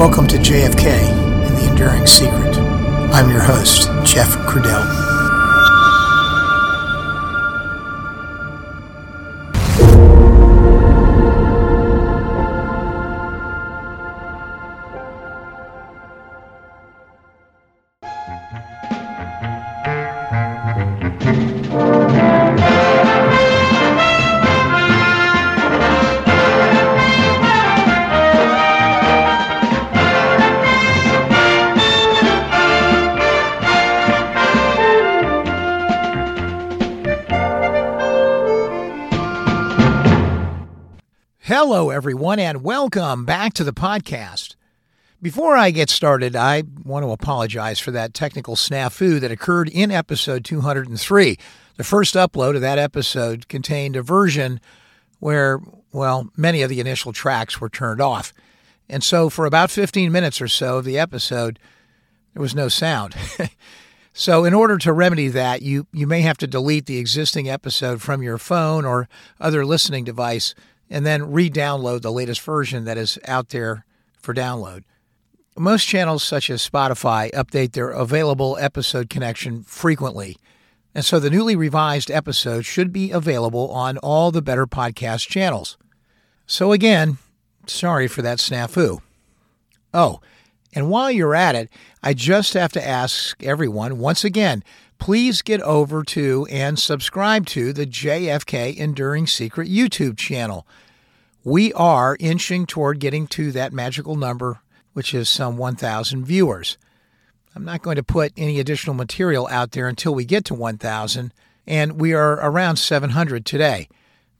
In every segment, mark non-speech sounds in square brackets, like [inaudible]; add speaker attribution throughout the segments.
Speaker 1: Welcome to JFK and the Enduring Secret. I'm your host, Jeff Crudele. Everyone, and welcome back to the podcast. Before I get started, I want to apologize for that technical snafu that occurred in episode 203. The first upload of that episode contained a version where, well, many of the initial tracks were turned off. And so, for about 15 minutes or so of the episode, there was no sound. [laughs] so, in order to remedy that, you, you may have to delete the existing episode from your phone or other listening device and then re download the latest version that is out there for download. Most channels, such as Spotify, update their available episode connection frequently. And so the newly revised episode should be available on all the better podcast channels. So, again, sorry for that snafu. Oh, and while you're at it, I just have to ask everyone once again please get over to and subscribe to the JFK Enduring Secret YouTube channel. We are inching toward getting to that magical number, which is some 1,000 viewers. I'm not going to put any additional material out there until we get to 1,000, and we are around 700 today.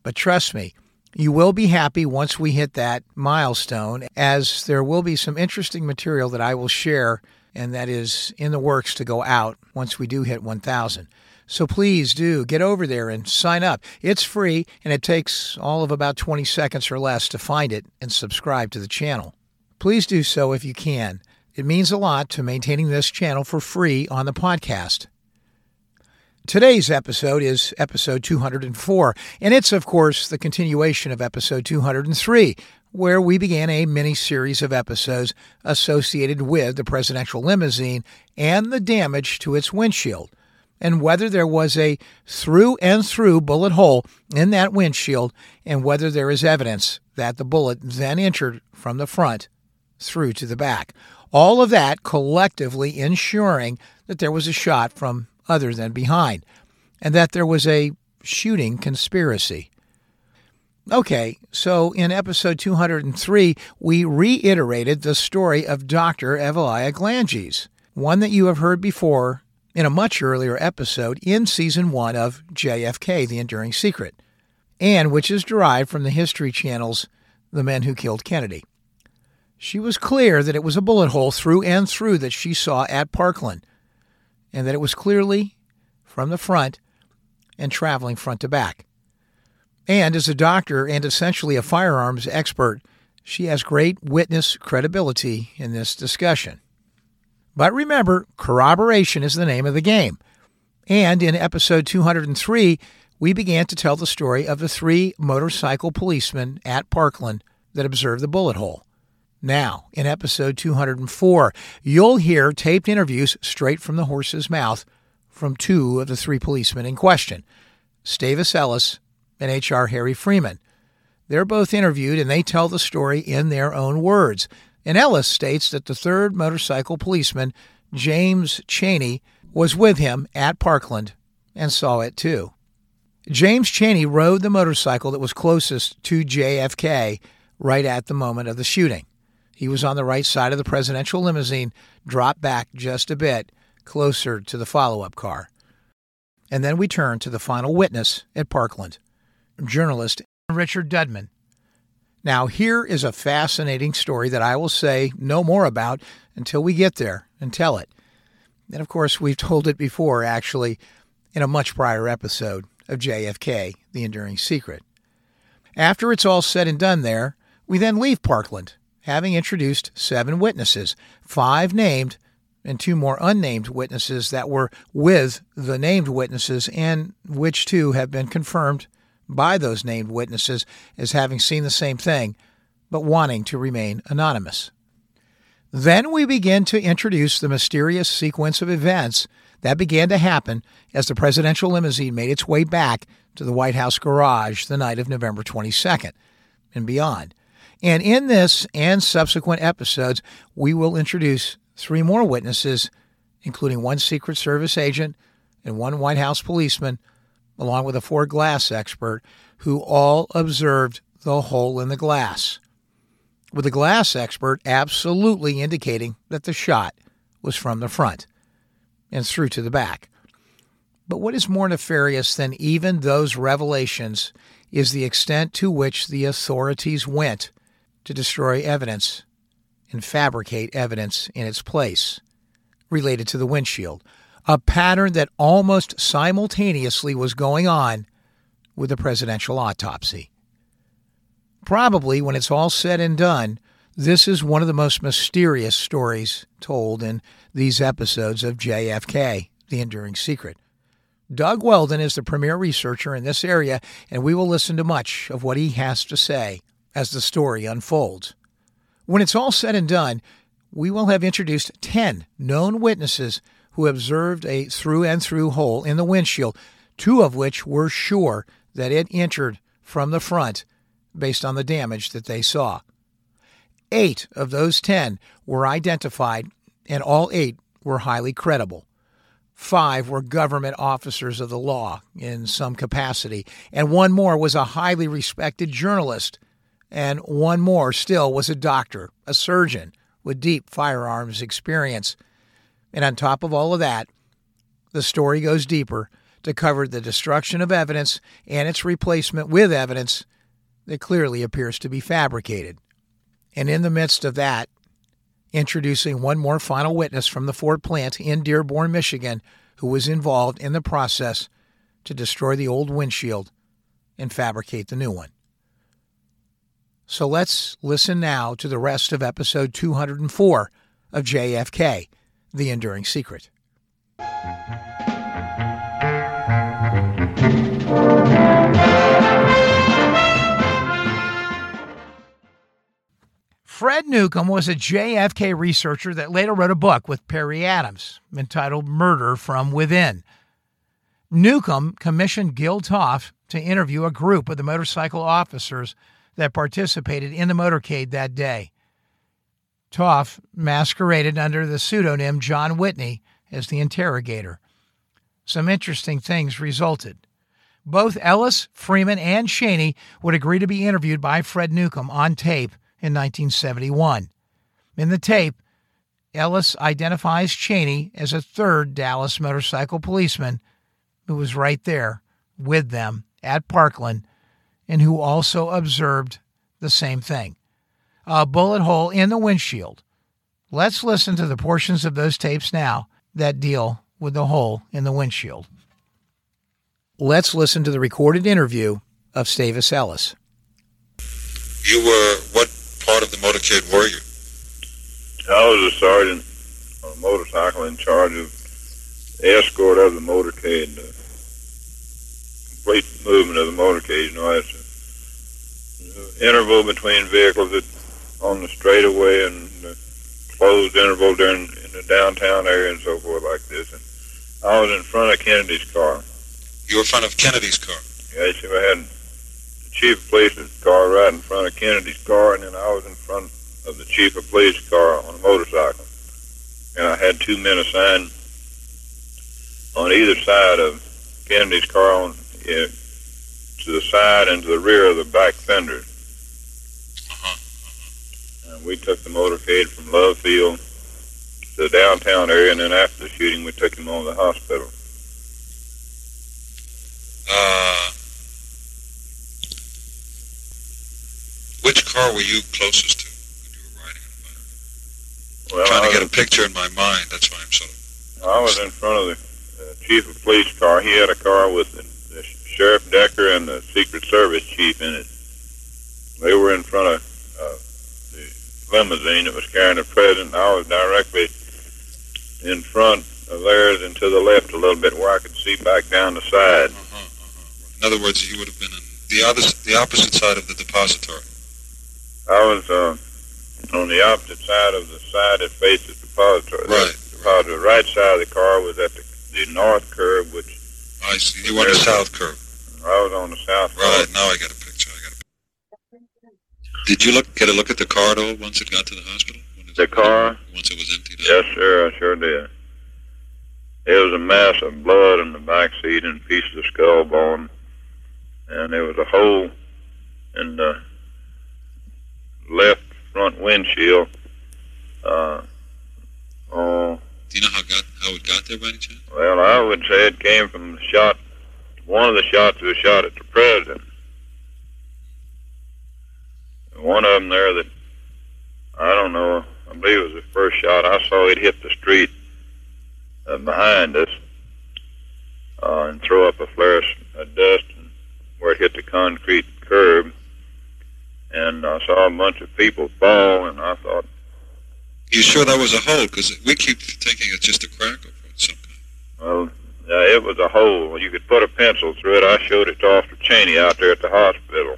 Speaker 1: But trust me, you will be happy once we hit that milestone, as there will be some interesting material that I will share and that is in the works to go out once we do hit 1,000. So please do get over there and sign up. It's free and it takes all of about 20 seconds or less to find it and subscribe to the channel. Please do so if you can. It means a lot to maintaining this channel for free on the podcast. Today's episode is episode 204, and it's, of course, the continuation of episode 203, where we began a mini series of episodes associated with the presidential limousine and the damage to its windshield, and whether there was a through and through bullet hole in that windshield, and whether there is evidence that the bullet then entered from the front through to the back. All of that collectively ensuring that there was a shot from other than behind, and that there was a shooting conspiracy. Okay, so in episode 203, we reiterated the story of Dr. Evalea Glanges, one that you have heard before in a much earlier episode in season one of JFK, The Enduring Secret, and which is derived from the History Channel's The Men Who Killed Kennedy. She was clear that it was a bullet hole through and through that she saw at Parkland, and that it was clearly from the front and traveling front to back. And as a doctor and essentially a firearms expert, she has great witness credibility in this discussion. But remember, corroboration is the name of the game. And in episode 203, we began to tell the story of the three motorcycle policemen at Parkland that observed the bullet hole. Now, in episode 204, you'll hear taped interviews straight from the horse's mouth from two of the three policemen in question Stavis Ellis and H.R. Harry Freeman. They're both interviewed and they tell the story in their own words. And Ellis states that the third motorcycle policeman, James Chaney, was with him at Parkland and saw it too. James Chaney rode the motorcycle that was closest to JFK right at the moment of the shooting. He was on the right side of the presidential limousine, dropped back just a bit, closer to the follow up car. And then we turn to the final witness at Parkland journalist Richard Dudman. Now, here is a fascinating story that I will say no more about until we get there and tell it. And of course, we've told it before, actually, in a much prior episode of JFK, The Enduring Secret. After it's all said and done there, we then leave Parkland, having introduced seven witnesses, five named and two more unnamed witnesses that were with the named witnesses, and which two have been confirmed by those named witnesses as having seen the same thing, but wanting to remain anonymous. Then we begin to introduce the mysterious sequence of events that began to happen as the presidential limousine made its way back to the White House garage the night of November 22nd and beyond. And in this and subsequent episodes, we will introduce three more witnesses, including one Secret Service agent and one White House policeman, along with a Ford glass expert, who all observed the hole in the glass. With the glass expert absolutely indicating that the shot was from the front and through to the back. But what is more nefarious than even those revelations is the extent to which the authorities went to destroy evidence and fabricate evidence in its place related to the windshield, a pattern that almost simultaneously was going on with the presidential autopsy. Probably, when it's all said and done, this is one of the most mysterious stories told in these episodes of JFK, The Enduring Secret. Doug Weldon is the premier researcher in this area, and we will listen to much of what he has to say as the story unfolds. When it's all said and done, we will have introduced 10 known witnesses who observed a through and through hole in the windshield, two of which were sure that it entered from the front based on the damage that they saw. Eight of those 10 were identified, and all eight were highly credible. Five were government officers of the law in some capacity, and one more was a highly respected journalist, and one more still was a doctor, a surgeon with deep firearms experience. And on top of all of that, the story goes deeper to cover the destruction of evidence and its replacement with evidence that clearly appears to be fabricated. And in the midst of that, introducing one more final witness from the Ford plant in Dearborn, Michigan, who was involved in the process to destroy the old windshield and fabricate the new one. So let's listen now to the rest of episode 204 of JFK The Enduring Secret. Fred Newcomb was a JFK researcher that later wrote a book with Perry Adams entitled Murder from Within. Newcomb commissioned Gil Toff to interview a group of the motorcycle officers that participated in the motorcade that day. Toff masqueraded under the pseudonym John Whitney as the interrogator. Some interesting things resulted. Both Ellis, Freeman, and Chaney would agree to be interviewed by Fred Newcomb on tape in 1971. In the tape, Ellis identifies Chaney as a third Dallas motorcycle policeman who was right there with them at Parkland and who also observed the same thing a bullet hole in the windshield. Let's listen to the portions of those tapes now that deal with the hole in the windshield. Let's listen to the recorded interview of Stavis Ellis.
Speaker 2: You were what part of the motorcade were you?
Speaker 3: I was a sergeant on a motorcycle in charge of the escort of the motorcade, the complete movement of the motorcade. You know, it's an interval between vehicles that, on the straightaway and the closed interval during in the downtown area and so forth like this. And I was in front of Kennedy's car.
Speaker 2: You were in front of Kennedy's car?
Speaker 3: Yes, I had the chief of police's car right in front of Kennedy's car, and then I was in front of the chief of police car on a motorcycle. And I had two men assigned on either side of Kennedy's car on yeah, to the side and to the rear of the back fender. And we took the motorcade from Love Field to the downtown area, and then after the shooting, we took him on to the hospital.
Speaker 2: Uh, which car were you closest to when you were riding in the?
Speaker 3: Well,
Speaker 2: trying
Speaker 3: I
Speaker 2: to get a picture in my mind. That's why I'm sort of.
Speaker 3: I was in front of the uh, chief of police car. He had a car with the, the sheriff Decker and the Secret Service chief in it. They were in front of uh, limousine that was carrying the president. I was directly in front of theirs and to the left a little bit where I could see back down the side.
Speaker 2: Uh-huh, uh-huh. In other words, you would have been on the other, the opposite side of the depository.
Speaker 3: I was uh, on the opposite side of the side that faced the depository.
Speaker 2: Right.
Speaker 3: The depository. The right side of the car was at the, the north curb, which
Speaker 2: I see. You were on the south curve.
Speaker 3: I was on the south
Speaker 2: Right.
Speaker 3: curb.
Speaker 2: Now I got a picture. I got a Did you look get a look at the car at all once it got to the hospital? When it-
Speaker 3: The car?
Speaker 2: Once it was emptied
Speaker 3: Yes, sir, I sure did. It was a mass of blood in the back seat and pieces of skull bone, and there was a hole in the left front windshield. Uh, oh,
Speaker 2: Do you know how got how it got there by any chance?
Speaker 3: well, I would say it came from the shot. One of the shots was shot at the president. One of them there that I don't know. I believe it was the first shot. I saw it hit the street uh, behind us uh, and throw up a flare of dust where it hit the concrete curb. And I saw a bunch of people fall, and I thought,
Speaker 2: You sure that was a hole? Because we keep thinking it's just a crack of some kind.
Speaker 3: well, yeah, it was a hole. You could put a pencil through it. I showed it to Officer Chaney out there at the hospital,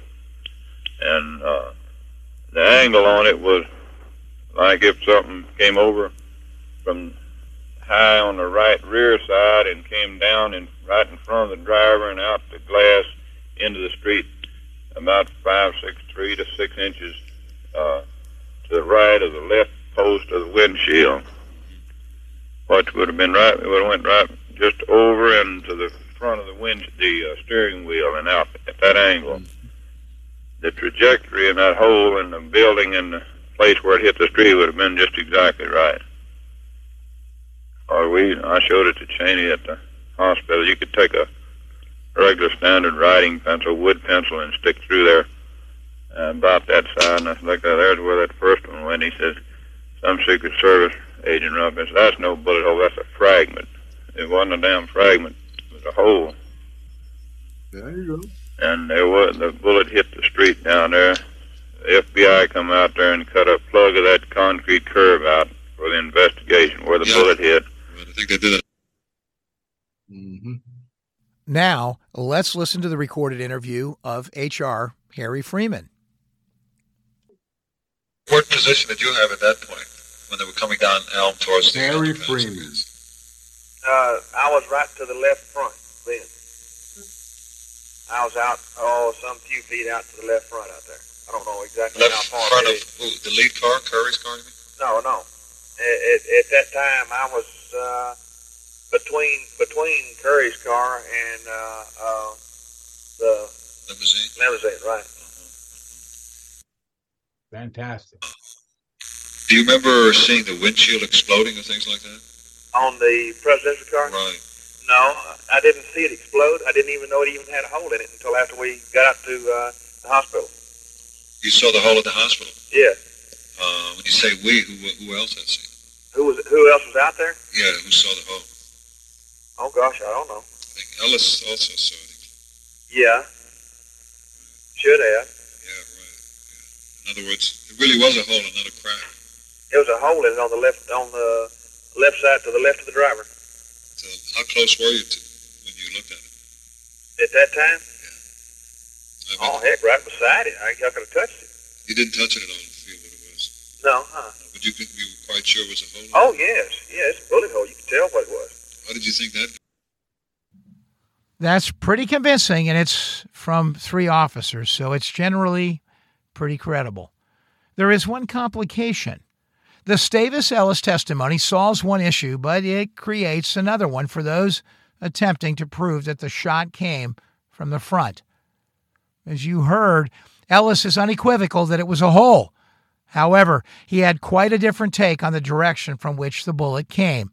Speaker 3: and uh, the angle on it was like if something came over from high on the right rear side and came down and right in front of the driver and out the glass into the street about five, six, three to six inches uh, to the right of the left post of the windshield. Which would have been right, it would have went right just over and to the front of the wind, the uh, steering wheel and out at that angle. The trajectory in that hole in the building and the place where it hit the street would have been just exactly right. Or we, I showed it to Chaney at the hospital. You could take a regular standard writing pencil, wood pencil, and stick through there uh, about that side. And I looked at there's where that first one went. He says, some Secret Service agent up there said, that's no bullet hole, that's a fragment. It wasn't a damn fragment, it was a hole.
Speaker 4: There you go.
Speaker 3: And there was, the bullet hit the street down there. The FBI come out there and cut a plug of that concrete curb out for the investigation where the
Speaker 2: Yeah.
Speaker 3: bullet hit.
Speaker 2: But I think they did it.
Speaker 4: Mm-hmm.
Speaker 1: Now, let's listen to the recorded interview of HR Harry Freeman.
Speaker 2: What position did you have at that point when they were coming down Elm towards the
Speaker 4: Harry
Speaker 2: underpass?
Speaker 4: Freeman.
Speaker 5: Uh, I was right to the left front then. I was out, oh, some few feet out to the left front out there. I don't know exactly
Speaker 2: Left
Speaker 5: how far.
Speaker 2: front
Speaker 5: it
Speaker 2: of who, the lead car, Curry's car. You mean?
Speaker 5: No, no. At, at, at that time, I was uh, between between Curry's car and uh, uh, the
Speaker 2: Limousine.
Speaker 5: limousine, right?
Speaker 4: Fantastic.
Speaker 2: Do you remember seeing the windshield exploding and things like that?
Speaker 5: On the presidential car?
Speaker 2: Right.
Speaker 5: No, I didn't see it explode. I didn't even know it even had a hole in it until after we got out to uh, the hospital.
Speaker 2: You saw the hole at the hospital.
Speaker 5: Yeah.
Speaker 2: Uh, when you say we, who, who else had seen it?
Speaker 5: Who was who else was out there?
Speaker 2: Yeah, who saw the hole?
Speaker 5: Oh gosh, I don't know.
Speaker 2: I think Ellis also saw it.
Speaker 5: Yeah. Should have.
Speaker 2: Yeah, right. Yeah. In other words, it really was a hole and not a crack.
Speaker 5: It was a hole in it on the left on the left side to the left of the driver.
Speaker 2: So how close were you to when you looked at it?
Speaker 5: At that time?
Speaker 2: I oh, mean,
Speaker 5: Oh heck, right beside it. I, I could have touched it.
Speaker 2: You didn't touch it at all to feel what it was.
Speaker 5: No, huh?
Speaker 2: But you, could, you were quite sure it was a hole? in it?
Speaker 5: Oh yes, yeah, it's a bullet hole. You can tell what it was.
Speaker 2: How did you think that?
Speaker 1: That's pretty convincing, and it's from three officers, so it's generally pretty credible. There is one complication. The Stavis Ellis testimony solves one issue, but it creates another one for those attempting to prove that the shot came from the front. As you heard, Ellis is unequivocal that it was a hole. However, he had quite a different take on the direction from which the bullet came.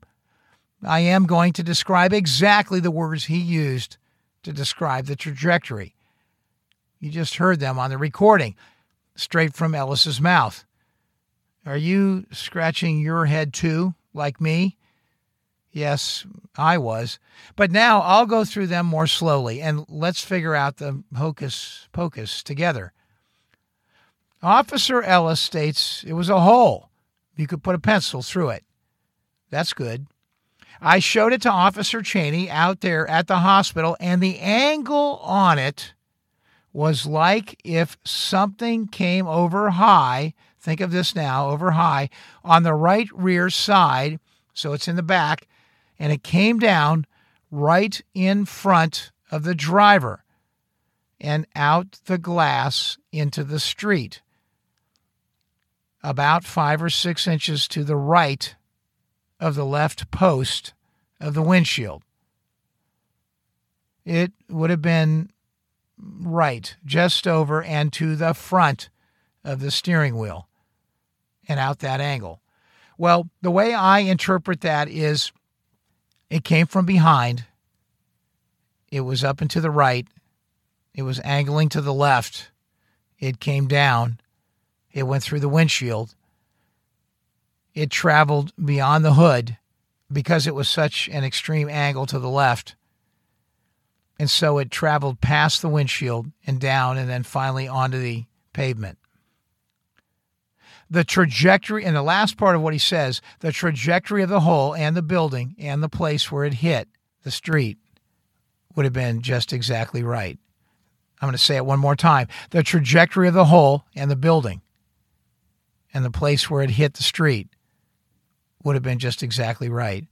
Speaker 1: I am going to describe exactly the words he used to describe the trajectory. You just heard them on the recording, straight from Ellis's mouth. Are you scratching your head too, like me? Yes, I was. But now I'll go through them more slowly and let's figure out the hocus pocus together. Officer Ellis states it was a hole. You could put a pencil through it. That's good. I showed it to Officer Chaney out there at the hospital, and the angle on it was like if something came over high. Think of this now over high on the right rear side. So it's in the back, and it came down right in front of the driver and out the glass into the street, about five or six inches to the right of the left post of the windshield. It would have been right, just over and to the front of the steering wheel and out that angle. Well, the way I interpret that is it came from behind, it was up and to the right, it was angling to the left, it came down, it went through the windshield, it traveled beyond the hood because it was such an extreme angle to the left. And so it traveled past the windshield and down and then finally onto the pavement. The trajectory, and the last part of what he says, the trajectory of the hole and the building and the place where it hit the street would have been just exactly right. I'm going to say it one more time. The trajectory of the hole and the building and the place where it hit the street would have been just exactly right.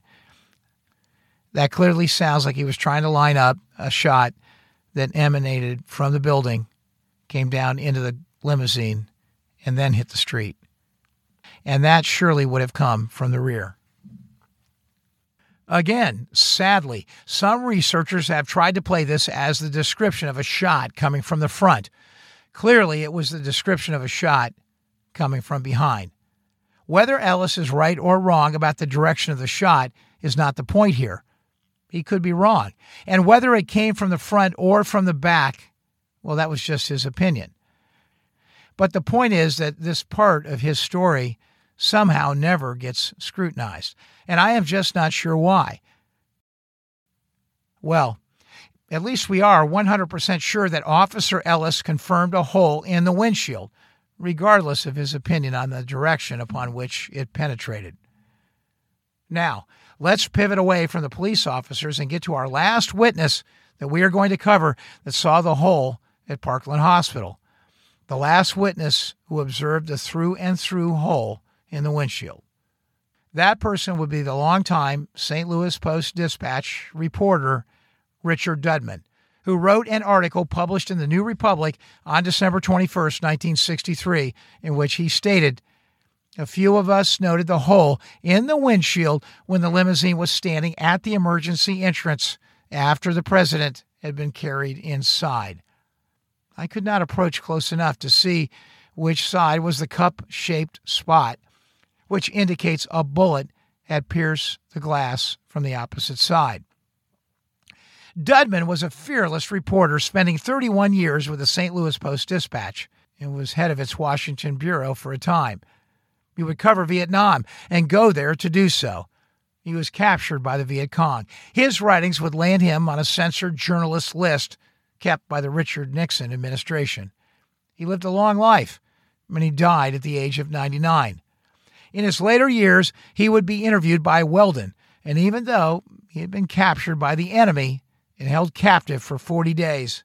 Speaker 1: That clearly sounds like he was trying to line up a shot that emanated from the building, came down into the limousine, and then hit the street. And that surely would have come from the rear. Again, sadly, some researchers have tried to play this as the description of a shot coming from the front. Clearly, it was the description of a shot coming from behind. Whether Ellis is right or wrong about the direction of the shot is not the point here. He could be wrong. And whether it came from the front or from the back, well, that was just his opinion. But the point is that this part of his story somehow never gets scrutinized. And I am just not sure why. Well, at least we are 100% sure that Officer Ellis confirmed a hole in the windshield, regardless of his opinion on the direction upon which it penetrated. Now, let's pivot away from the police officers and get to our last witness that we are going to cover that saw the hole at Parkland Hospital. The last witness who observed the through and through hole in the windshield. That person would be the longtime St. Louis Post Dispatch reporter Richard Dudman, who wrote an article published in the New Republic on December 21st, 1963, in which he stated a few of us noted the hole in the windshield when the limousine was standing at the emergency entrance after the president had been carried inside. I could not approach close enough to see which side was the cup shaped spot which indicates a bullet had pierced the glass from the opposite side. Dudman was a fearless reporter, spending 31 years with the St. Louis Post Dispatch and was head of its Washington bureau for a time. He would cover Vietnam and go there to do so. He was captured by the Viet Cong. His writings would land him on a censored journalist list kept by the Richard Nixon administration. He lived a long life, and he died at the age of 99. In his later years, he would be interviewed by Weldon, and even though he had been captured by the enemy and held captive for 40 days,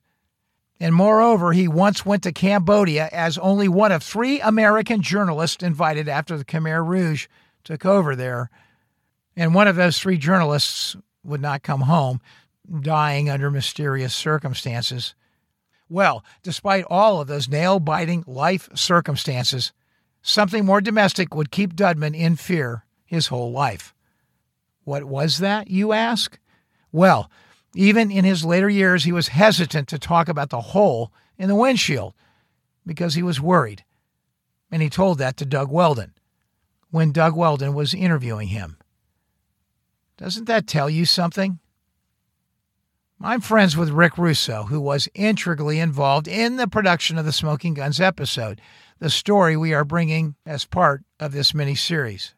Speaker 1: and moreover, he once went to Cambodia as only one of three American journalists invited after the Khmer Rouge took over there. And one of those three journalists would not come home, dying under mysterious circumstances. Well, despite all of those nail biting life circumstances, Something more domestic would keep Dudman in fear his whole life. What was that, you ask? Well, even in his later years, he was hesitant to talk about the hole in the windshield because he was worried. And he told that to Doug Weldon when Doug Weldon was interviewing him. Doesn't that tell you something? I'm friends with Rick Russo, who was integrally involved in the production of the Smoking Guns episode the story we are bringing as part of this mini series,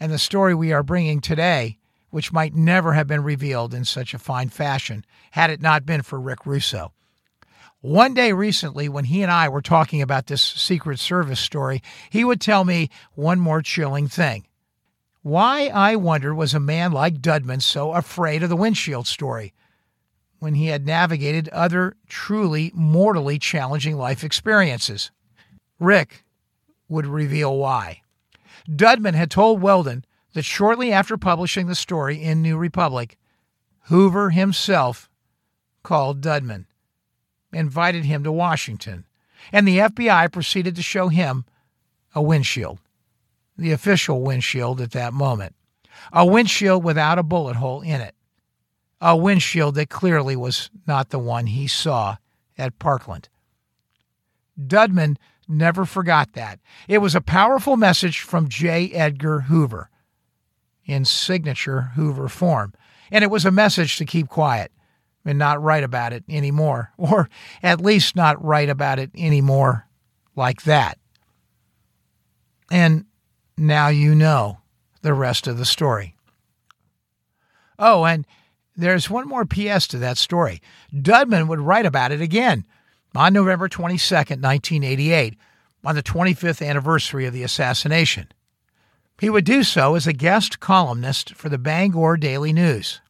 Speaker 1: and the story we are bringing today, which might never have been revealed in such a fine fashion had it not been for Rick Russo. One day recently, when he and I were talking about this Secret Service story, he would tell me one more chilling thing. Why, I wondered, was a man like Dudman so afraid of the windshield story? when he had navigated other truly mortally challenging life experiences. Rick would reveal why. Dudman had told Weldon that shortly after publishing the story in New Republic, Hoover himself called Dudman, invited him to Washington, and the FBI proceeded to show him a windshield, the official windshield at that moment, a windshield without a bullet hole in it, a windshield that clearly was not the one he saw at Parkland. Dudman never forgot that. It was a powerful message from J. Edgar Hoover in signature Hoover form. And it was a message to keep quiet and not write about it anymore, [laughs] or at least not write about it anymore like that. And now you know the rest of the story. Oh, and there's one more PS to that story. Dudman would write about it again on November 22nd, 1988, on the 25th anniversary of the assassination. He would do so as a guest columnist for the Bangor Daily News,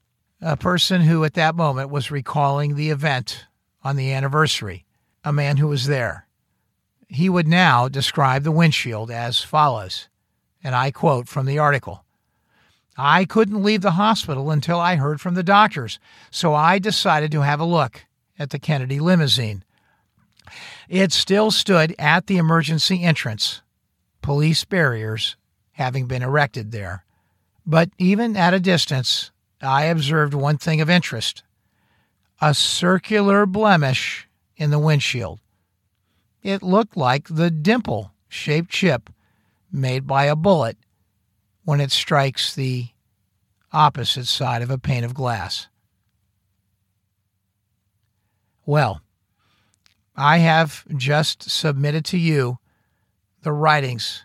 Speaker 1: a person who at that moment was recalling the event on the anniversary, a man who was there. He would now describe the windshield as follows, and I quote from the article. I couldn't leave the hospital until I heard from the doctors, so I decided to have a look at the Kennedy limousine. It still stood at the emergency entrance, police barriers having been erected there. But even at a distance, I observed one thing of interest a circular blemish in the windshield. It looked like the dimple shaped chip made by a bullet when it strikes the opposite side of a pane of glass. Well, I have just submitted to you the writings,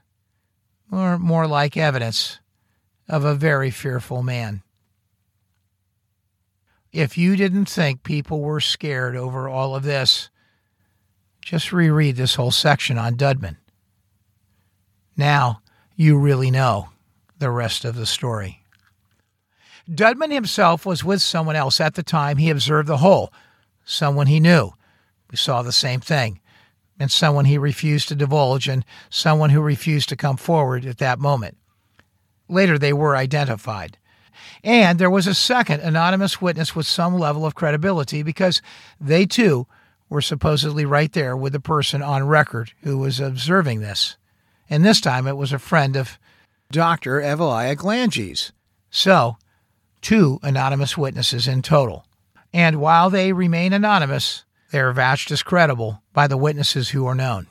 Speaker 1: or more like evidence, of a very fearful man. If you didn't think people were scared over all of this, just reread this whole section on Dudman. Now you really know the rest of the story. Dudman himself was with someone else at the time he observed the hole, someone he knew. We saw the same thing, and someone he refused to divulge, and someone who refused to come forward at that moment. Later, they were identified. And there was a second anonymous witness with some level of credibility because they too were supposedly right there with the person on record who was observing this. And this time it was a friend of Dr. Evalea Glanges. So, two anonymous witnesses in total. And while they remain anonymous, they are vouched as credible by the witnesses who are known.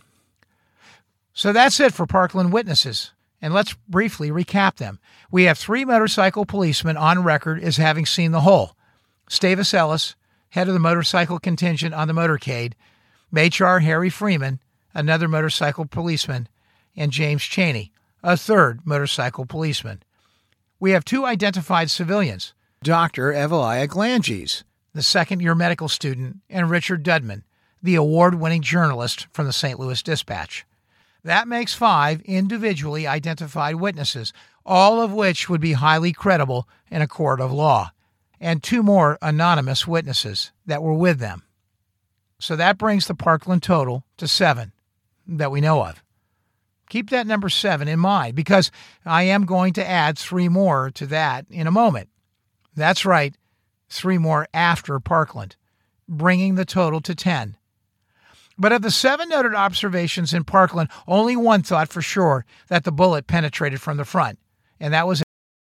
Speaker 1: So that's it for Parkland witnesses. And let's briefly recap them. We have three motorcycle policemen on record as having seen the hole Stavis Ellis, head of the motorcycle contingent on the motorcade, H.R. Harry Freeman, another motorcycle policeman, and James Chaney, a third motorcycle policeman. We have two identified civilians Dr. Evalea Glanges, the second year medical student, and Richard Dudman, the award winning journalist from the St. Louis Dispatch. That makes five individually identified witnesses, all of which would be highly credible in a court of law, and two more anonymous witnesses that were with them. So that brings the Parkland total to seven that we know of. Keep that number seven in mind because I am going to add three more to that in a moment. That's right, three more after Parkland, bringing the total to 10. But of the seven noted observations in Parkland, only one thought for sure that the bullet penetrated from the front, and that was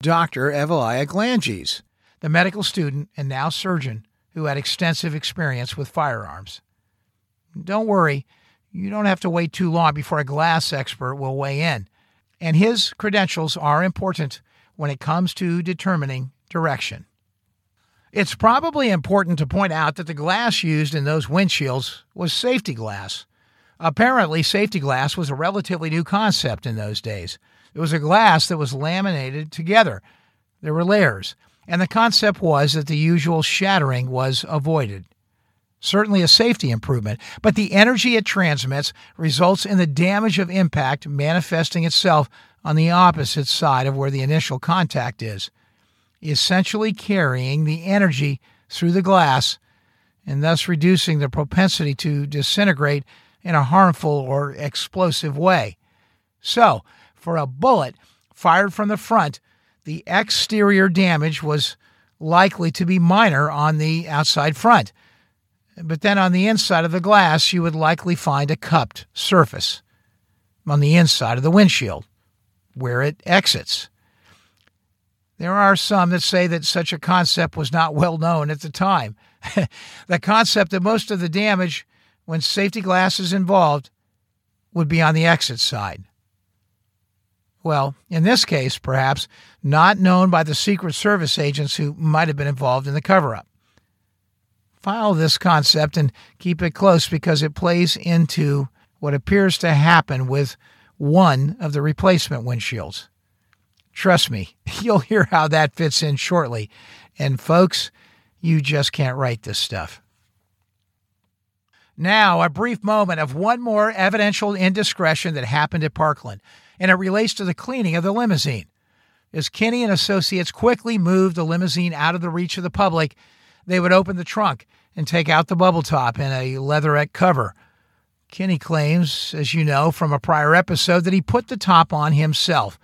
Speaker 1: Dr. Evalea Glanges, the medical student and now surgeon who had extensive experience with firearms. Don't worry, you don't have to wait too long before a glass expert will weigh in, and his credentials are important when it comes to determining direction. It's probably important to point out that the glass used in those windshields was safety glass. Apparently, safety glass was a relatively new concept in those days. It was a glass that was laminated together. There were layers, and the concept was that the usual shattering was avoided. Certainly a safety improvement, but the energy it transmits results in the damage of impact manifesting itself on the opposite side of where the initial contact is essentially carrying the energy through the glass and thus reducing the propensity to disintegrate in a harmful or explosive way. So, for a bullet fired from the front, the exterior damage was likely to be minor on the outside front. But then on the inside of the glass, you would likely find a cupped surface on the inside of the windshield where it exits. There are some that say that such a concept was not well known at the time. [laughs] the concept that most of the damage, when safety glass is involved, would be on the exit side. Well, in this case, perhaps not known by the Secret Service agents who might have been involved in the cover up. Follow this concept and keep it close because it plays into what appears to happen with one of the replacement windshields. Trust me, [laughs] you'll hear how that fits in shortly. And folks, you just can't write this stuff. Now, a brief moment of one more evidential indiscretion that happened at Parkland, and it relates to the cleaning of the limousine. As Kinney and associates quickly moved the limousine out of the reach of the public, they would open the trunk and take out the bubble top and a leatherette cover. Kinney claims, as you know from a prior episode, that he put the top on himself,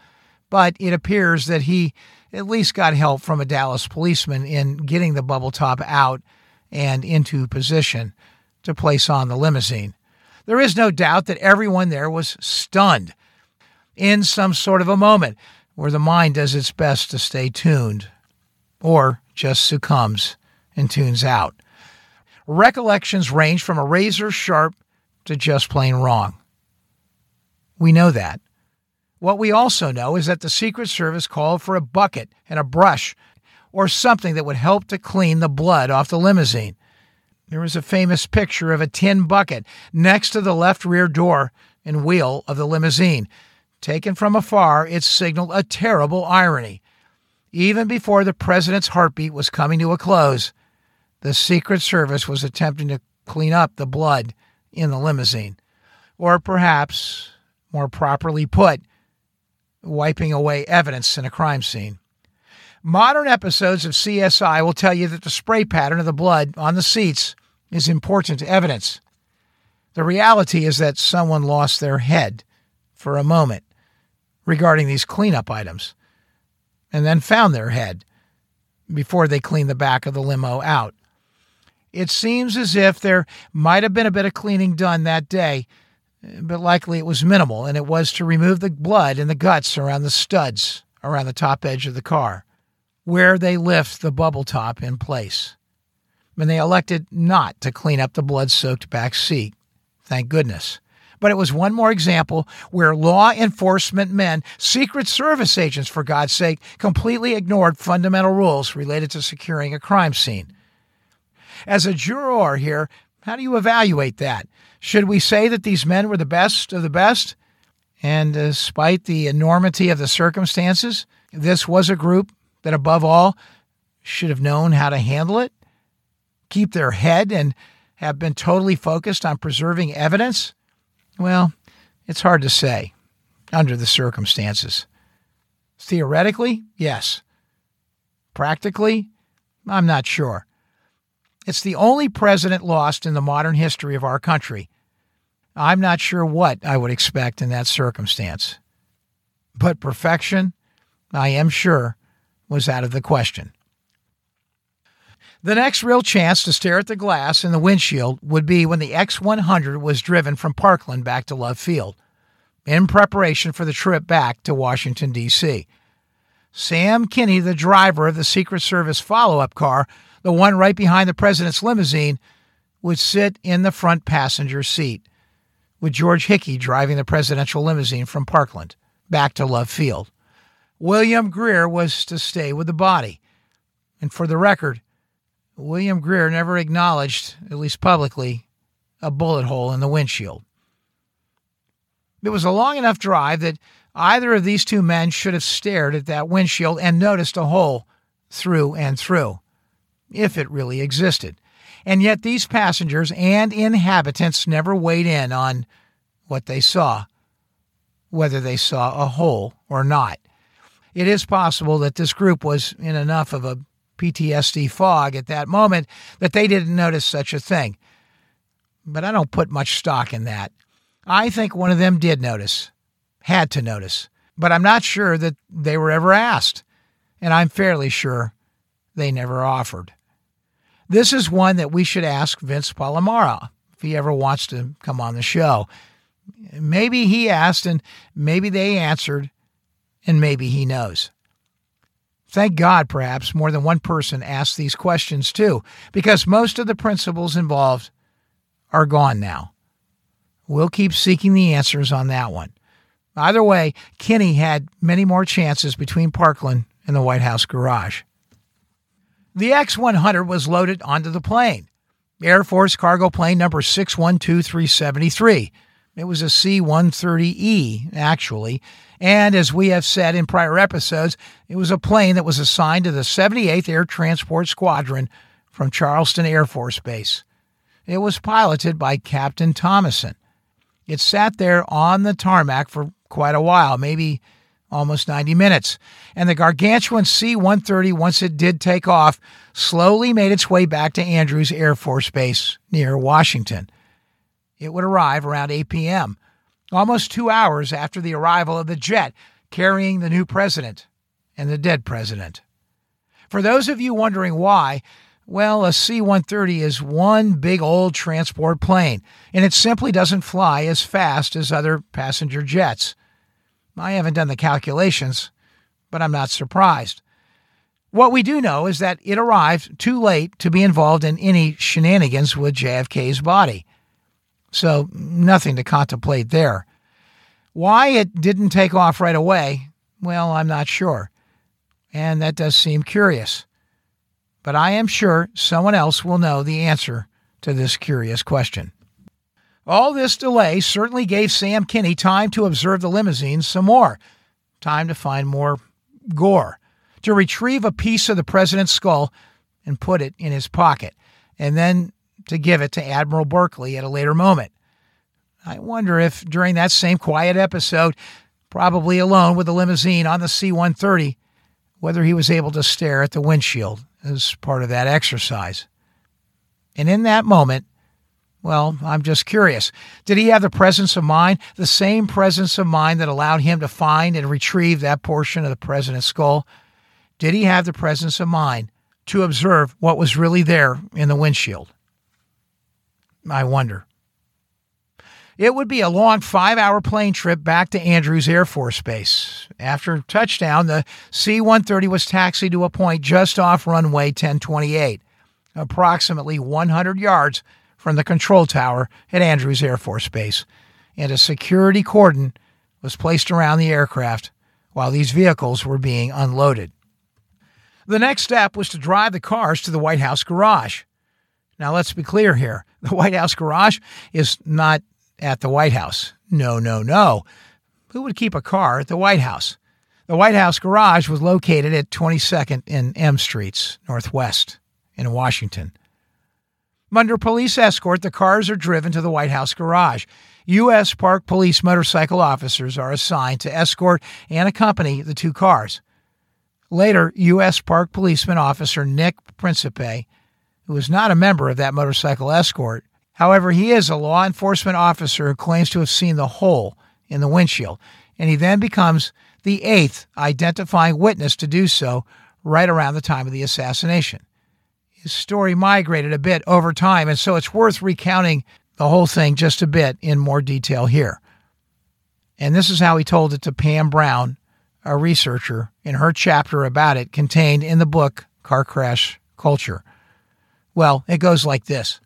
Speaker 1: but it appears that he at least got help from a Dallas policeman in getting the bubble top out and into position to place on the limousine. There is no doubt that everyone there was stunned in some sort of a moment where the mind does its best to stay tuned or just succumbs and tunes out. Recollections range from a razor sharp to just plain wrong. We know that. What we also know is that the Secret Service called for a bucket and a brush or something that would help to clean the blood off the limousine. There was a famous picture of a tin bucket next to the left rear door and wheel of the limousine. Taken from afar, it signaled a terrible irony. Even before the president's heartbeat was coming to a close, the Secret Service was attempting to clean up the blood in the limousine. Or perhaps, more properly put, wiping away evidence in a crime scene. Modern episodes of CSI will tell you that the spray pattern of the blood on the seats is important evidence. The reality is that someone lost their head for a moment regarding these cleanup items and then found their head before they cleaned the back of the limo out. It seems as if there might have been a bit of cleaning done that day, but likely it was minimal, and it was to remove the blood and the guts around the studs around the top edge of the car, where they lift the bubble top in place. And they elected not to clean up the blood soaked back seat. Thank goodness. But it was one more example where law enforcement men, Secret Service agents, for God's sake, completely ignored fundamental rules related to securing a crime scene. As a juror here, how do you evaluate that? Should we say that these men were the best of the best? And despite the enormity of the circumstances, this was a group that, above all, should have known how to handle it, keep their head, and have been totally focused on preserving evidence? Well, it's hard to say under the circumstances. Theoretically, yes. Practically, I'm not sure. It's the only president lost in the modern history of our country. I'm not sure what I would expect in that circumstance. But perfection, I am sure, was out of the question. The next real chance to stare at the glass in the windshield would be when the X 100 was driven from Parkland back to Love Field in preparation for the trip back to Washington, D.C. Sam Kinney, the driver of the Secret Service follow up car, the one right behind the president's limousine, would sit in the front passenger seat, with George Hickey driving the presidential limousine from Parkland back to Love Field. William Greer was to stay with the body. And for the record, William Greer never acknowledged, at least publicly, a bullet hole in the windshield. It was a long enough drive that either of these two men should have stared at that windshield and noticed a hole through and through if it really existed. And yet these passengers and inhabitants never weighed in on what they saw, whether they saw a hole or not. It is possible that this group was in enough of a PTSD fog at that moment that they didn't notice such a thing. But I don't put much stock in that. I think one of them did notice, had to notice, but I'm not sure that they were ever asked, and I'm fairly sure they never offered. This is one that we should ask Vince Palamara if he ever wants to come on the show. Maybe he asked and maybe they answered, and maybe he knows. Thank God, perhaps, more than one person asked these questions too, because most of the principals involved are gone now. We'll keep seeking the answers on that one. Either way, Kinney had many more chances between Parkland and the White House garage. The X 100 was loaded onto the plane. Air Force cargo plane number 612373. It was a C 130E, actually. And as we have said in prior episodes, it was a plane that was assigned to the 78th Air Transport Squadron from Charleston Air Force Base. It was piloted by Captain Thomason. It sat there on the tarmac for quite a while, maybe almost 90 minutes. And the gargantuan C 130, once it did take off, slowly made its way back to Andrews Air Force Base near Washington. It would arrive around 8 p.m., almost two hours after the arrival of the jet carrying the new president and the dead president. For those of you wondering why, well, a C 130 is one big old transport plane, and it simply doesn't fly as fast as other passenger jets. I haven't done the calculations, but I'm not surprised. What we do know is that it arrived too late to be involved in any shenanigans with JFK's body. So, nothing to contemplate there. Why it didn't take off right away, well, I'm not sure. And that does seem curious. But I am sure someone else will know the answer to this curious question. All this delay certainly gave Sam Kinney time to observe the limousine some more, time to find more gore, to retrieve a piece of the president's skull and put it in his pocket, and then to give it to Admiral Burkley at a later moment. I wonder if during that same quiet episode, probably alone with the limousine on the C 130, whether he was able to stare at the windshield as part of that exercise. And in that moment, well, I'm just curious. Did he have the presence of mind, the same presence of mind that allowed him to find and retrieve that portion of the president's skull? Did he have the presence of mind to observe what was really there in the windshield? I wonder. It would be a long five hour plane trip back to Andrews Air Force Base. After touchdown, the C 130 was taxied to a point just off runway 1028, approximately 100 yards from the control tower at Andrews Air Force Base, and a security cordon was placed around the aircraft while these vehicles were being unloaded. The next step was to drive the cars to the White House garage. Now, let's be clear here [laughs] the White House garage is not at the White House. No, no, no. Who would keep a car at the White House? The White House garage was located at 22nd and M Streets, Northwest, in Washington. Under police escort, the cars are driven to the White House garage. U.S. Park Police motorcycle officers are assigned to escort and accompany the two cars. Later, U.S. Park Policeman Officer Nick Principe, who is not a member of that motorcycle escort, however, he is a law enforcement officer who claims to have seen the hole in the windshield, and he then becomes the eighth identifying witness to do so right around the time of the assassination his story migrated a bit over time, and so it's worth recounting the whole thing just a bit in more detail here. And this is how he told it to Pam Brown, a researcher, in her chapter about it contained in the book Car Crash Culture. Well, it goes like this.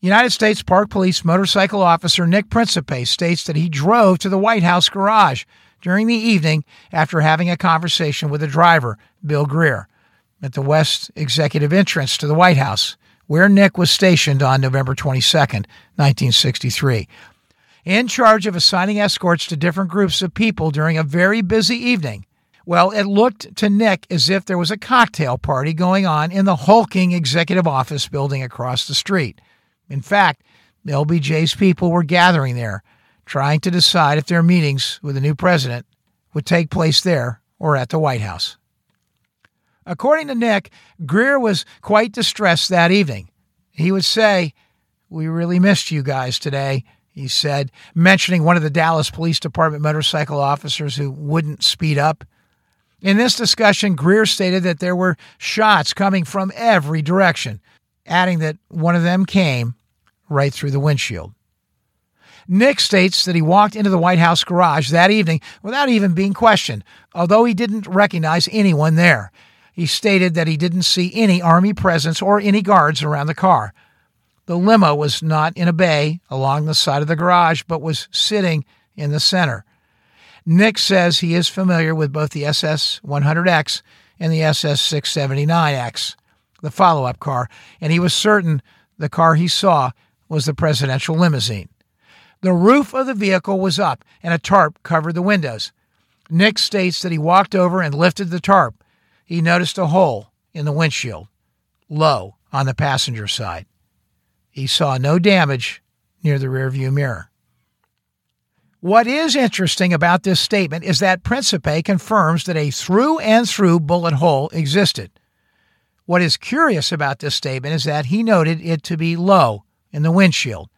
Speaker 1: United States Park Police motorcycle officer Nick Principe states that he drove to the White House garage during the evening after having a conversation with the driver, Bill Greer at the west executive entrance to the White House, where Nick was stationed on November 22, 1963. In charge of assigning escorts to different groups of people during a very busy evening. Well, it looked to Nick as if there was a cocktail party going on in the hulking executive office building across the street. In fact, LBJ's people were gathering there, trying to decide if their meetings with the new president would take place there or at the White House. According to Nick, Greer was quite distressed that evening. He would say, We really missed you guys today, he said, mentioning one of the Dallas Police Department motorcycle officers who wouldn't speed up. In this discussion, Greer stated that there were shots coming from every direction, adding that one of them came right through the windshield. Nick states that he walked into the White House garage that evening without even being questioned, although he didn't recognize anyone there. He stated that he didn't see any Army presence or any guards around the car. The limo was not in a bay along the side of the garage, but was sitting in the center. Nick says he is familiar with both the SS 100X and the SS 679X, the follow up car, and he was certain the car he saw was the presidential limousine. The roof of the vehicle was up and a tarp covered the windows. Nick states that he walked over and lifted the tarp. He noticed a hole in the windshield, low on the passenger side. He saw no damage near the rearview mirror. What is interesting about this statement is that Principe confirms that a through and through bullet hole existed. What is curious about this statement is that he noted it to be low in the windshield,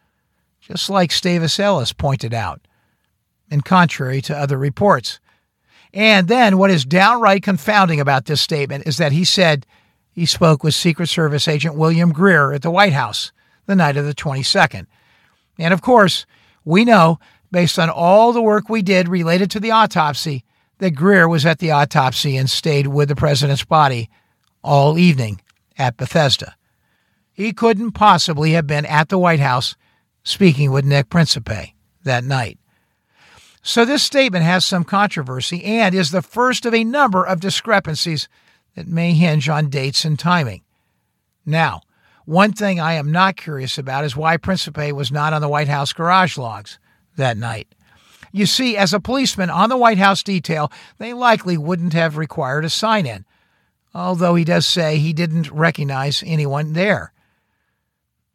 Speaker 1: just like Stavis Ellis pointed out, and contrary to other reports. And then what is downright confounding about this statement is that he said he spoke with Secret Service agent William Greer at the White House the night of the 22nd. And of course, we know, based on all the work we did related to the autopsy, that Greer was at the autopsy and stayed with the president's body all evening at Bethesda. He couldn't possibly have been at the White House speaking with Nick Principe that night. So this statement has some controversy and is the first of a number of discrepancies that may hinge on dates and timing. Now, one thing I am not curious about is why Principe was not on the White House garage logs that night. You see, as a policeman on the White House detail, they likely wouldn't have required a sign in, although he does say he didn't recognize anyone there.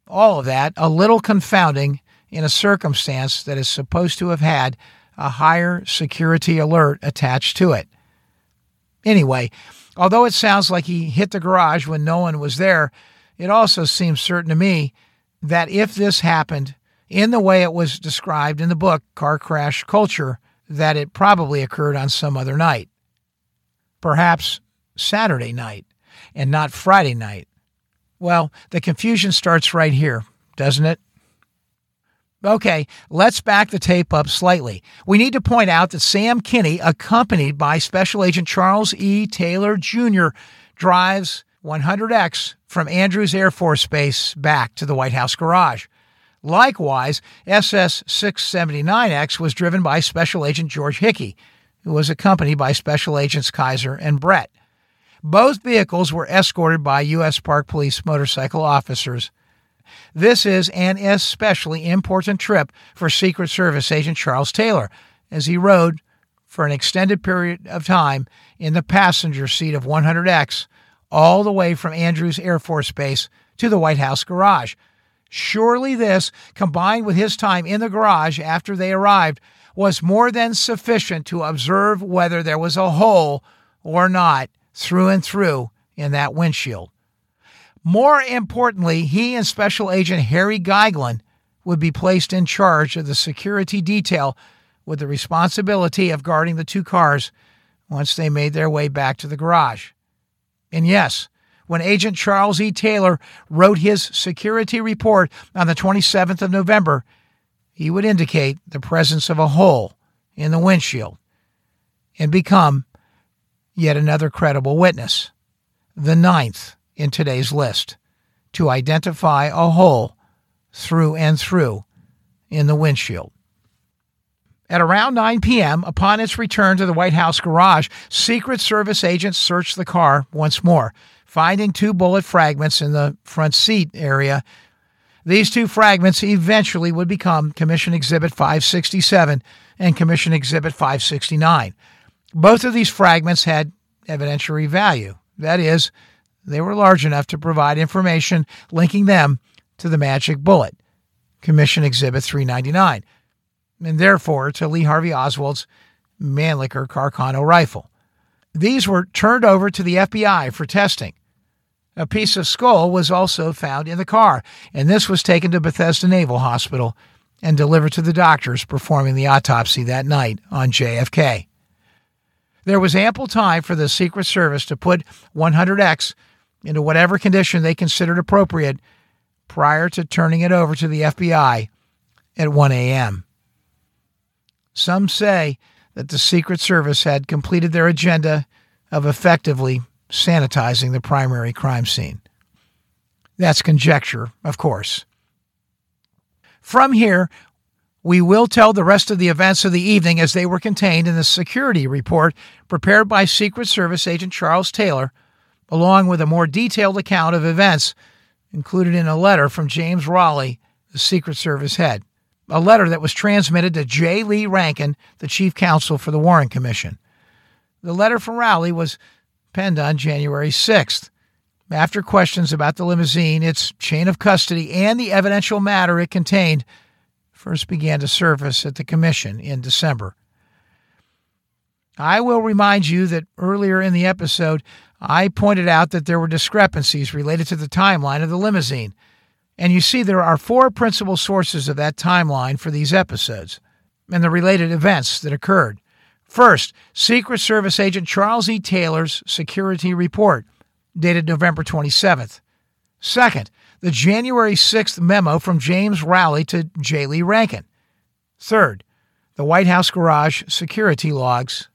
Speaker 1: All of that a little confounding in a circumstance that is supposed to have had a higher security alert attached to it. Anyway, although it sounds like he hit the garage when no one was there, it also seems certain to me that if this happened in the way it was described in the book Car Crash Culture, that it probably occurred on some other night. Perhaps Saturday night and not Friday night. Well, the confusion starts right here, doesn't it? Okay, let's back the tape up slightly. We need to point out that Sam Kinney, accompanied by Special Agent Charles E. Taylor Jr., drives 100X from Andrews Air Force Base back to the White House garage. Likewise, SS 679X was driven by Special Agent George Hickey, who was accompanied by Special Agents Kaiser and Brett. Both vehicles were escorted by U.S. Park Police motorcycle officers. This is an especially important trip for Secret Service Agent Charles Taylor, as he rode for an extended period of time in the passenger seat of 100X all the way from Andrews Air Force Base to the White House garage. Surely this, combined with his time in the garage after they arrived, was more than sufficient to observe whether there was a hole or not through and through in that windshield. More importantly, he and Special Agent Harry Geiglein would be placed in charge of the security detail with the responsibility of guarding the two cars once they made their way back to the garage. And yes, when Agent Charles E. Taylor wrote his security report on the 27th of November, he would indicate the presence of a hole in the windshield and become yet another credible witness, the ninth in today's list, to identify a hole through and through in the windshield. At around 9 p.m., upon its return to the White House garage, Secret Service agents searched the car once more, finding two bullet fragments in the front seat area. These two fragments eventually would become Commission Exhibit 567 and Commission Exhibit 569. Both of these fragments had evidentiary value. That is, they were large enough to provide information linking them to the magic bullet, Commission Exhibit 399 and therefore to Lee Harvey Oswald's Mannlicher Carcano rifle. These were turned over to the FBI for testing. A piece of skull was also found in the car, and this was taken to Bethesda Naval Hospital and delivered to the doctors performing the autopsy that night on JFK. There was ample time for the Secret Service to put 100X into whatever condition they considered appropriate prior to turning it over to the FBI at 1 a.m. Some say that the Secret Service had completed their agenda of effectively sanitizing the primary crime scene. That's conjecture, of course. From here, we will tell the rest of the events of the evening as they were contained in the security report prepared by Secret Service Agent Charles Taylor, along with a more detailed account of events included in a letter from James Rowley, the Secret Service head, a letter that was transmitted to J. Lee Rankin, the chief counsel for the Warren Commission. The letter from Rowley was penned on January 6th. After questions about the limousine, its chain of custody, and the evidential matter it contained first began to surface at the Commission in December. I will remind you that earlier in the episode, I pointed out that there were discrepancies related to the timeline of the limousine. And you see, there are four principal sources of that timeline for these episodes and the related events that occurred. First, Secret Service agent Charles E. Taylor's security report, dated November 27th. Second, the January 6th memo from James Rowley to J. Lee Rankin. Third, the White House garage security logs.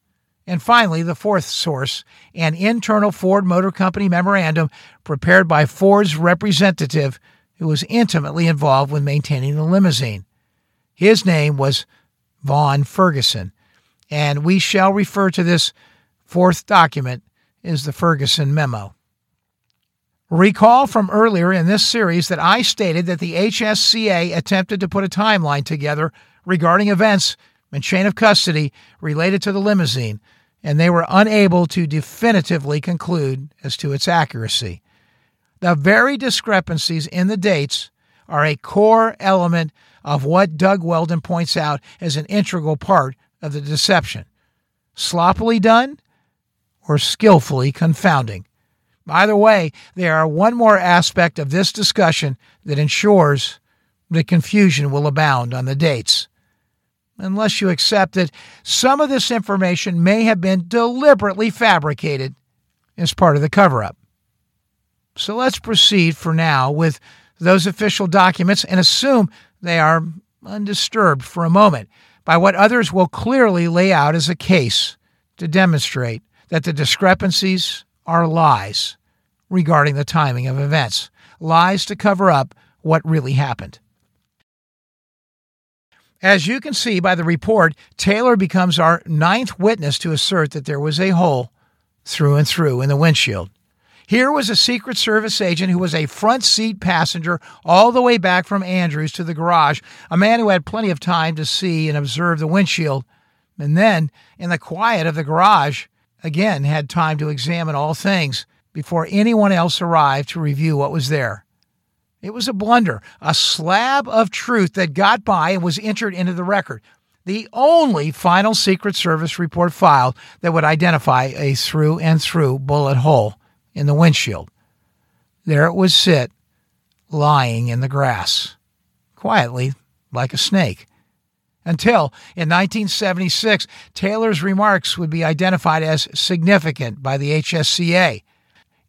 Speaker 1: And finally, the fourth source, an internal Ford Motor Company memorandum prepared by Ford's representative who was intimately involved with maintaining the limousine. His name was Vaughn Ferguson, and we shall refer to this fourth document as the Ferguson Memo. Recall from earlier in this series that I stated that the HSCA attempted to put a timeline together regarding events and chain of custody related to the limousine, and they were unable to definitively conclude as to its accuracy. The very discrepancies in the dates are a core element of what Doug Weldon points out as an integral part of the deception. Sloppily done or skillfully confounding. Either way, there are one more aspect of this discussion that ensures that confusion will abound on the dates. Unless you accept that some of this information may have been deliberately fabricated as part of the cover up. So let's proceed for now with those official documents and assume they are undisturbed for a moment by what others will clearly lay out as a case to demonstrate that the discrepancies are lies regarding the timing of events, lies to cover up what really happened. As you can see by the report, Taylor becomes our ninth witness to assert that there was a hole through and through in the windshield. Here was a Secret Service agent who was a front seat passenger all the way back from Andrews to the garage, a man who had plenty of time to see and observe the windshield, and then, in the quiet of the garage, again had time to examine all things before anyone else arrived to review what was there. It was a blunder, a slab of truth that got by and was entered into the record. The only final Secret Service report filed that would identify a through and through bullet hole in the windshield. There it would sit, lying in the grass, quietly like a snake. Until in 1976, Taylor's remarks would be identified as significant by the HSCA,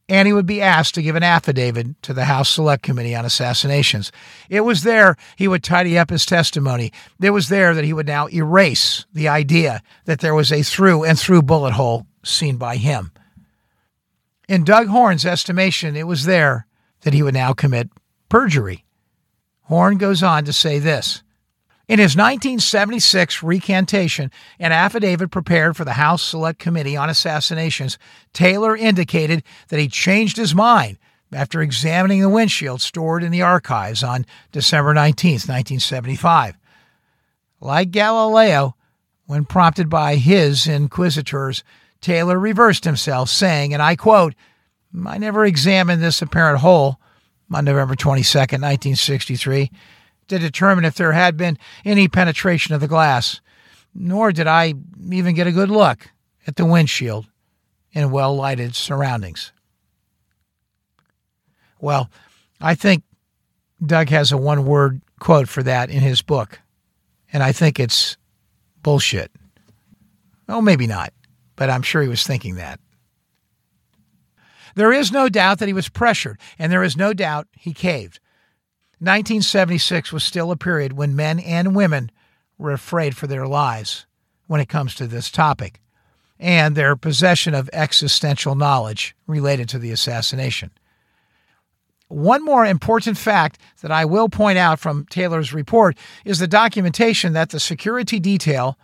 Speaker 1: and he would be asked to give an affidavit to the House Select Committee on Assassinations. It was there he would tidy up his testimony. It was there that he would now erase the idea that there was a through and through bullet hole seen by him. In Doug Horne's estimation, it was there that he would now commit perjury. Horn goes on to say this. In his 1976 recantation, an affidavit prepared for the House Select Committee on Assassinations, Taylor indicated that he changed his mind after examining the windshield stored in the archives on December 19, 1975. Like Galileo, when prompted by his inquisitors, Taylor reversed himself, saying, and I quote, I never examined this apparent hole on November 22, 1963, to determine if there had been any penetration of the glass, nor did I even get a good look at the windshield. in well lighted surroundings. Well, I think Doug has a one word quote for that in his book, and I think it's bullshit. Oh, maybe not, but I'm sure he was thinking that. There is no doubt that he was pressured, and there is no doubt he caved. 1976 was still a period when men and women were afraid for their lives when it comes to this topic and their possession of existential knowledge related to the assassination. One more important fact that I will point out from Taylor's report is the documentation that the security detail,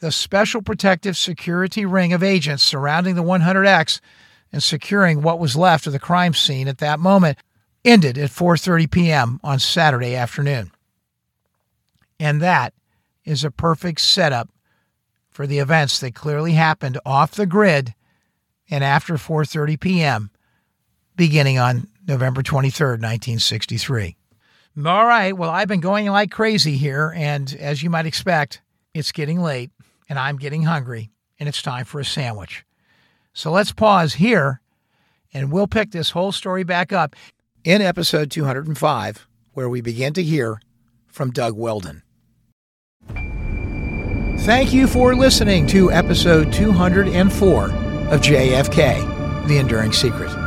Speaker 1: the special protective security ring of agents surrounding the 100X and securing what was left of the crime scene at that moment, ended at 4:30 p.m. on Saturday afternoon. And that is a perfect setup for the events that clearly happened off the grid and after 4:30 p.m. beginning on November 23rd, 1963. All right, well I've been going like crazy here and as you might expect, it's getting late and I'm getting hungry and it's time for a sandwich. So let's pause here and we'll pick this whole story back up in episode 205 where we begin to hear from Doug Weldon. Thank you for listening to episode 204 of JFK, The Enduring Secret.